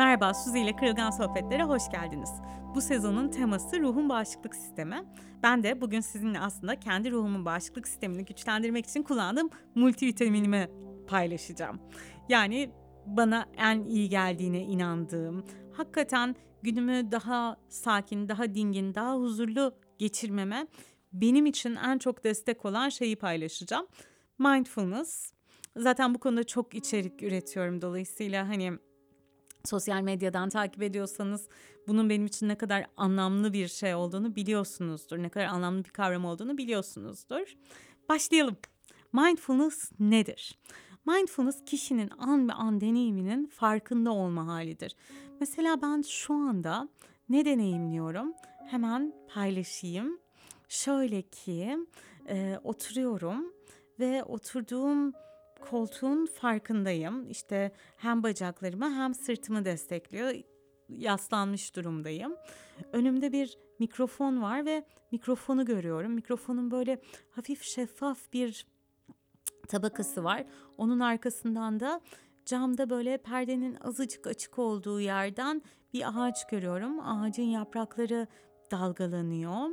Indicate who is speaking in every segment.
Speaker 1: Merhaba, Suzi ile Kırılgan Sohbetlere hoş geldiniz. Bu sezonun teması ruhun bağışıklık sistemi. Ben de bugün sizinle aslında kendi ruhumun bağışıklık sistemini güçlendirmek için kullandığım multivitaminimi paylaşacağım. Yani bana en iyi geldiğine inandığım, hakikaten günümü daha sakin, daha dingin, daha huzurlu geçirmeme benim için en çok destek olan şeyi paylaşacağım. Mindfulness. Zaten bu konuda çok içerik üretiyorum dolayısıyla hani sosyal medyadan takip ediyorsanız bunun benim için ne kadar anlamlı bir şey olduğunu biliyorsunuzdur. Ne kadar anlamlı bir kavram olduğunu biliyorsunuzdur. Başlayalım. Mindfulness nedir? Mindfulness kişinin an ve an deneyiminin farkında olma halidir. Mesela ben şu anda ne deneyimliyorum? Hemen paylaşayım. Şöyle ki e, oturuyorum ve oturduğum koltuğun farkındayım. İşte hem bacaklarımı hem sırtımı destekliyor. Yaslanmış durumdayım. Önümde bir mikrofon var ve mikrofonu görüyorum. Mikrofonun böyle hafif şeffaf bir tabakası var. Onun arkasından da camda böyle perdenin azıcık açık olduğu yerden bir ağaç görüyorum. Ağacın yaprakları dalgalanıyor.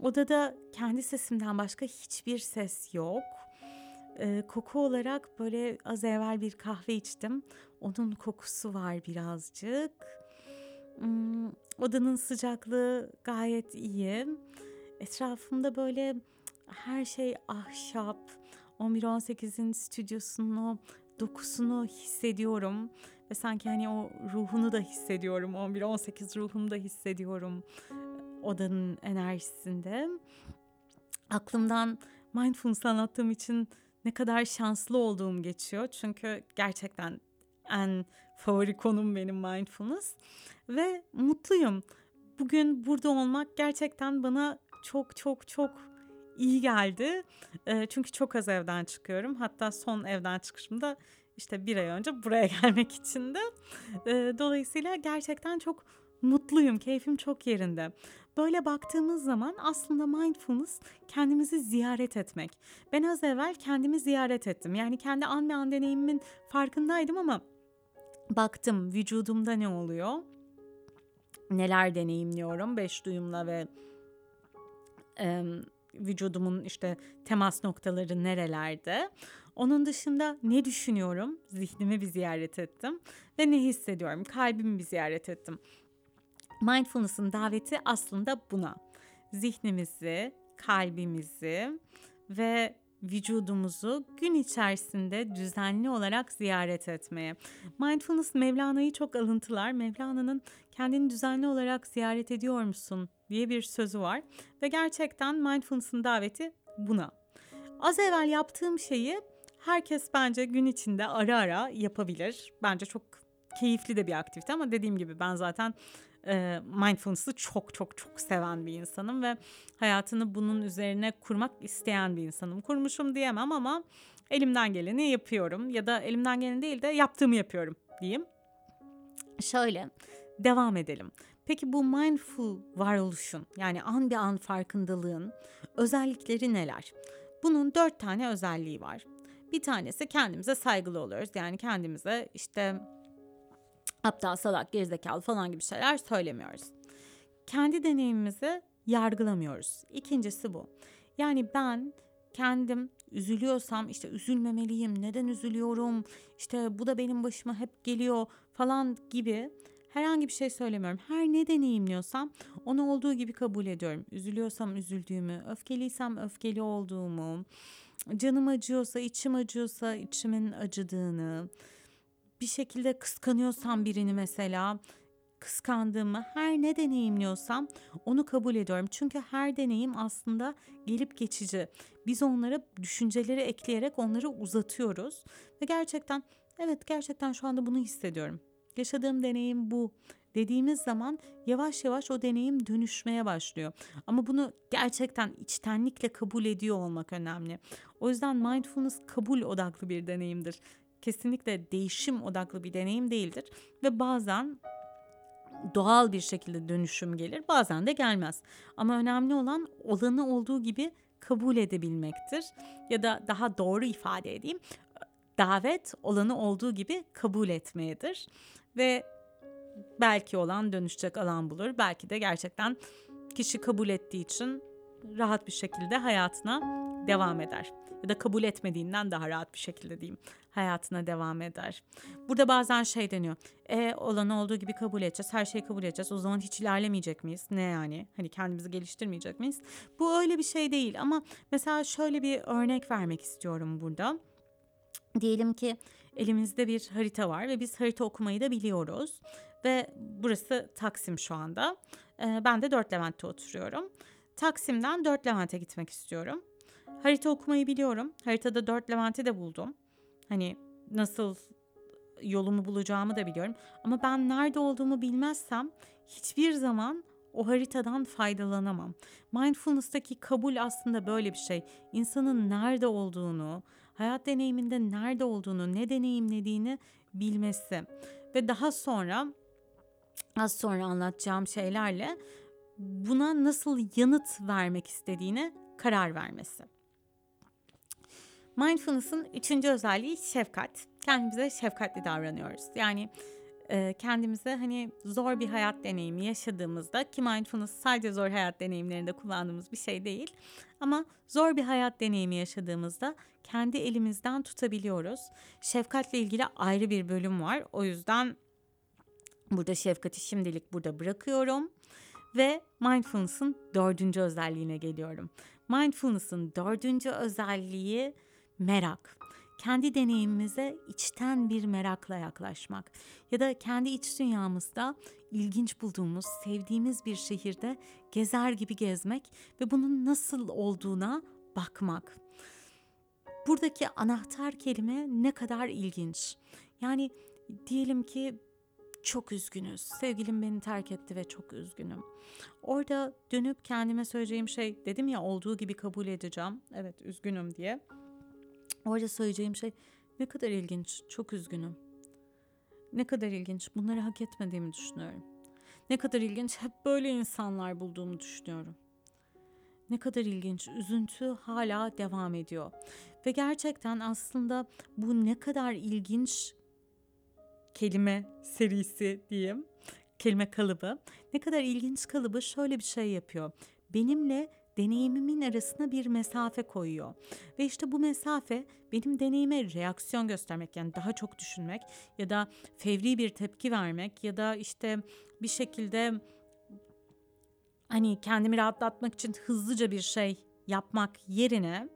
Speaker 1: Odada kendi sesimden başka hiçbir ses yok. Ee, koku olarak böyle az evvel bir kahve içtim. Onun kokusu var birazcık. Hmm, odanın sıcaklığı gayet iyi. Etrafımda böyle her şey ahşap. 11-18'in stüdyosunun o dokusunu hissediyorum. Ve sanki hani o ruhunu da hissediyorum. 11-18 ruhunu da hissediyorum odanın enerjisinde. Aklımdan mindfulness anlattığım için ne kadar şanslı olduğum geçiyor. Çünkü gerçekten en favori konum benim mindfulness ve mutluyum. Bugün burada olmak gerçekten bana çok çok çok iyi geldi. E, çünkü çok az evden çıkıyorum. Hatta son evden çıkışımda işte bir ay önce buraya gelmek için de. E, dolayısıyla gerçekten çok mutluyum. Keyfim çok yerinde. Böyle baktığımız zaman aslında mindfulness kendimizi ziyaret etmek. Ben az evvel kendimi ziyaret ettim. Yani kendi an ve an deneyimimin farkındaydım ama baktım vücudumda ne oluyor? Neler deneyimliyorum beş duyumla ve e, vücudumun işte temas noktaları nerelerde? Onun dışında ne düşünüyorum? Zihnimi bir ziyaret ettim ve ne hissediyorum? Kalbimi bir ziyaret ettim. Mindfulness'ın daveti aslında buna. Zihnimizi, kalbimizi ve vücudumuzu gün içerisinde düzenli olarak ziyaret etmeye. Mindfulness Mevlana'yı çok alıntılar. Mevlana'nın kendini düzenli olarak ziyaret ediyor musun diye bir sözü var ve gerçekten mindfulness'ın daveti buna. Az evvel yaptığım şeyi herkes bence gün içinde ara ara yapabilir. Bence çok keyifli de bir aktivite ama dediğim gibi ben zaten e, mindfulness'ı çok çok çok seven bir insanım ve hayatını bunun üzerine kurmak isteyen bir insanım. Kurmuşum diyemem ama elimden geleni yapıyorum ya da elimden geleni değil de yaptığımı yapıyorum diyeyim. Şöyle devam edelim. Peki bu mindful varoluşun yani an bir an farkındalığın özellikleri neler? Bunun dört tane özelliği var. Bir tanesi kendimize saygılı oluyoruz. Yani kendimize işte aptal, salak, gerizekalı falan gibi şeyler söylemiyoruz. Kendi deneyimimizi yargılamıyoruz. İkincisi bu. Yani ben kendim üzülüyorsam işte üzülmemeliyim, neden üzülüyorum, işte bu da benim başıma hep geliyor falan gibi herhangi bir şey söylemiyorum. Her ne deneyimliyorsam onu olduğu gibi kabul ediyorum. Üzülüyorsam üzüldüğümü, öfkeliysem öfkeli olduğumu, canım acıyorsa, içim acıyorsa içimin acıdığını, bir şekilde kıskanıyorsam birini mesela kıskandığımı her ne deneyimliyorsam onu kabul ediyorum. Çünkü her deneyim aslında gelip geçici. Biz onlara düşünceleri ekleyerek onları uzatıyoruz ve gerçekten evet gerçekten şu anda bunu hissediyorum. Yaşadığım deneyim bu dediğimiz zaman yavaş yavaş o deneyim dönüşmeye başlıyor. Ama bunu gerçekten içtenlikle kabul ediyor olmak önemli. O yüzden mindfulness kabul odaklı bir deneyimdir kesinlikle değişim odaklı bir deneyim değildir ve bazen doğal bir şekilde dönüşüm gelir, bazen de gelmez. Ama önemli olan olanı olduğu gibi kabul edebilmektir ya da daha doğru ifade edeyim. Davet olanı olduğu gibi kabul etmeyedir ve belki olan dönüşecek alan bulur. Belki de gerçekten kişi kabul ettiği için rahat bir şekilde hayatına devam eder. Ya da kabul etmediğinden daha rahat bir şekilde diyeyim hayatına devam eder. Burada bazen şey deniyor. E olan olduğu gibi kabul edeceğiz. Her şeyi kabul edeceğiz. O zaman hiç ilerlemeyecek miyiz? Ne yani? Hani kendimizi geliştirmeyecek miyiz? Bu öyle bir şey değil ama mesela şöyle bir örnek vermek istiyorum burada. Diyelim ki elimizde bir harita var ve biz harita okumayı da biliyoruz. Ve burası Taksim şu anda. Ee, ben de Dört Levent'te oturuyorum. Taksim'den Dört Levent'e gitmek istiyorum. Harita okumayı biliyorum. Haritada Dört Levent'i de buldum. Hani nasıl yolumu bulacağımı da biliyorum. Ama ben nerede olduğumu bilmezsem hiçbir zaman o haritadan faydalanamam. Mindfulness'taki kabul aslında böyle bir şey. İnsanın nerede olduğunu, hayat deneyiminde nerede olduğunu, ne deneyimlediğini bilmesi ve daha sonra az sonra anlatacağım şeylerle buna nasıl yanıt vermek istediğine karar vermesi. Mindfulness'ın üçüncü özelliği şefkat. Kendimize şefkatli davranıyoruz. Yani e, kendimize hani zor bir hayat deneyimi yaşadığımızda ki mindfulness sadece zor hayat deneyimlerinde kullandığımız bir şey değil. Ama zor bir hayat deneyimi yaşadığımızda kendi elimizden tutabiliyoruz. Şefkatle ilgili ayrı bir bölüm var. O yüzden burada şefkati şimdilik burada bırakıyorum. Ve mindfulness'ın dördüncü özelliğine geliyorum. Mindfulness'ın dördüncü özelliği merak. Kendi deneyimimize içten bir merakla yaklaşmak ya da kendi iç dünyamızda ilginç bulduğumuz, sevdiğimiz bir şehirde gezer gibi gezmek ve bunun nasıl olduğuna bakmak. Buradaki anahtar kelime ne kadar ilginç. Yani diyelim ki çok üzgünüz. Sevgilim beni terk etti ve çok üzgünüm. Orada dönüp kendime söyleyeceğim şey dedim ya olduğu gibi kabul edeceğim. Evet üzgünüm diye. Orada söyleyeceğim şey ne kadar ilginç, çok üzgünüm. Ne kadar ilginç, bunları hak etmediğimi düşünüyorum. Ne kadar ilginç, hep böyle insanlar bulduğumu düşünüyorum. Ne kadar ilginç, üzüntü hala devam ediyor. Ve gerçekten aslında bu ne kadar ilginç kelime serisi diyeyim, kelime kalıbı. Ne kadar ilginç kalıbı şöyle bir şey yapıyor. Benimle deneyimimin arasına bir mesafe koyuyor. Ve işte bu mesafe benim deneyime reaksiyon göstermek yani daha çok düşünmek ya da fevri bir tepki vermek ya da işte bir şekilde hani kendimi rahatlatmak için hızlıca bir şey yapmak yerine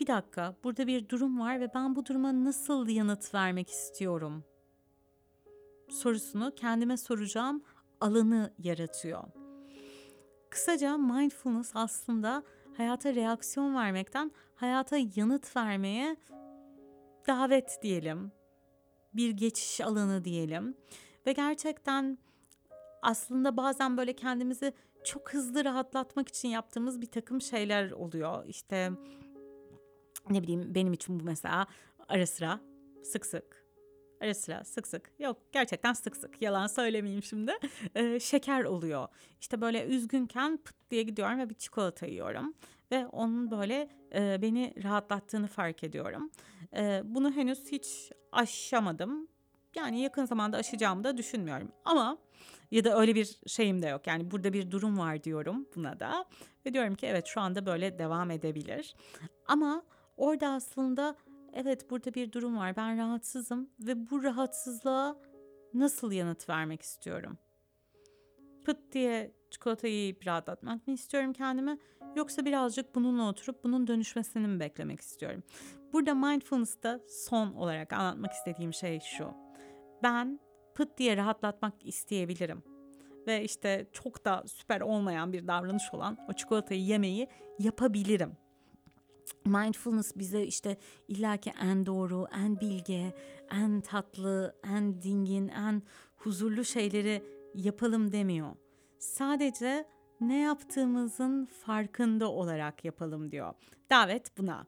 Speaker 1: bir dakika burada bir durum var ve ben bu duruma nasıl yanıt vermek istiyorum sorusunu kendime soracağım alanı yaratıyor. Kısaca mindfulness aslında hayata reaksiyon vermekten hayata yanıt vermeye davet diyelim. Bir geçiş alanı diyelim. Ve gerçekten aslında bazen böyle kendimizi çok hızlı rahatlatmak için yaptığımız bir takım şeyler oluyor. İşte ne bileyim benim için bu mesela ara sıra sık sık ara sıra sık sık yok gerçekten sık sık yalan söylemeyeyim şimdi ee, şeker oluyor. İşte böyle üzgünken pıt diye gidiyorum ve bir çikolata yiyorum ve onun böyle e, beni rahatlattığını fark ediyorum. E, bunu henüz hiç aşamadım. Yani yakın zamanda aşacağımı da düşünmüyorum. Ama ya da öyle bir şeyim de yok. Yani burada bir durum var diyorum buna da. Ve diyorum ki evet şu anda böyle devam edebilir. Ama orada aslında evet burada bir durum var ben rahatsızım ve bu rahatsızlığa nasıl yanıt vermek istiyorum? Pıt diye çikolatayı yiyip rahatlatmak mı istiyorum kendime yoksa birazcık bununla oturup bunun dönüşmesini mi beklemek istiyorum? Burada mindfulness'ta son olarak anlatmak istediğim şey şu. Ben pıt diye rahatlatmak isteyebilirim. Ve işte çok da süper olmayan bir davranış olan o çikolatayı yemeyi yapabilirim mindfulness bize işte illaki en doğru, en bilge, en tatlı, en dingin, en huzurlu şeyleri yapalım demiyor. Sadece ne yaptığımızın farkında olarak yapalım diyor. Davet buna.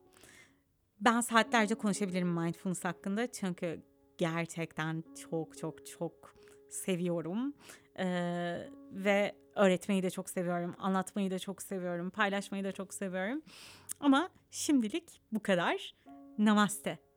Speaker 1: Ben saatlerce konuşabilirim mindfulness hakkında çünkü gerçekten çok çok çok seviyorum. Ee, ve öğretmeyi de çok seviyorum, anlatmayı da çok seviyorum, paylaşmayı da çok seviyorum. Ama şimdilik bu kadar. Namaste.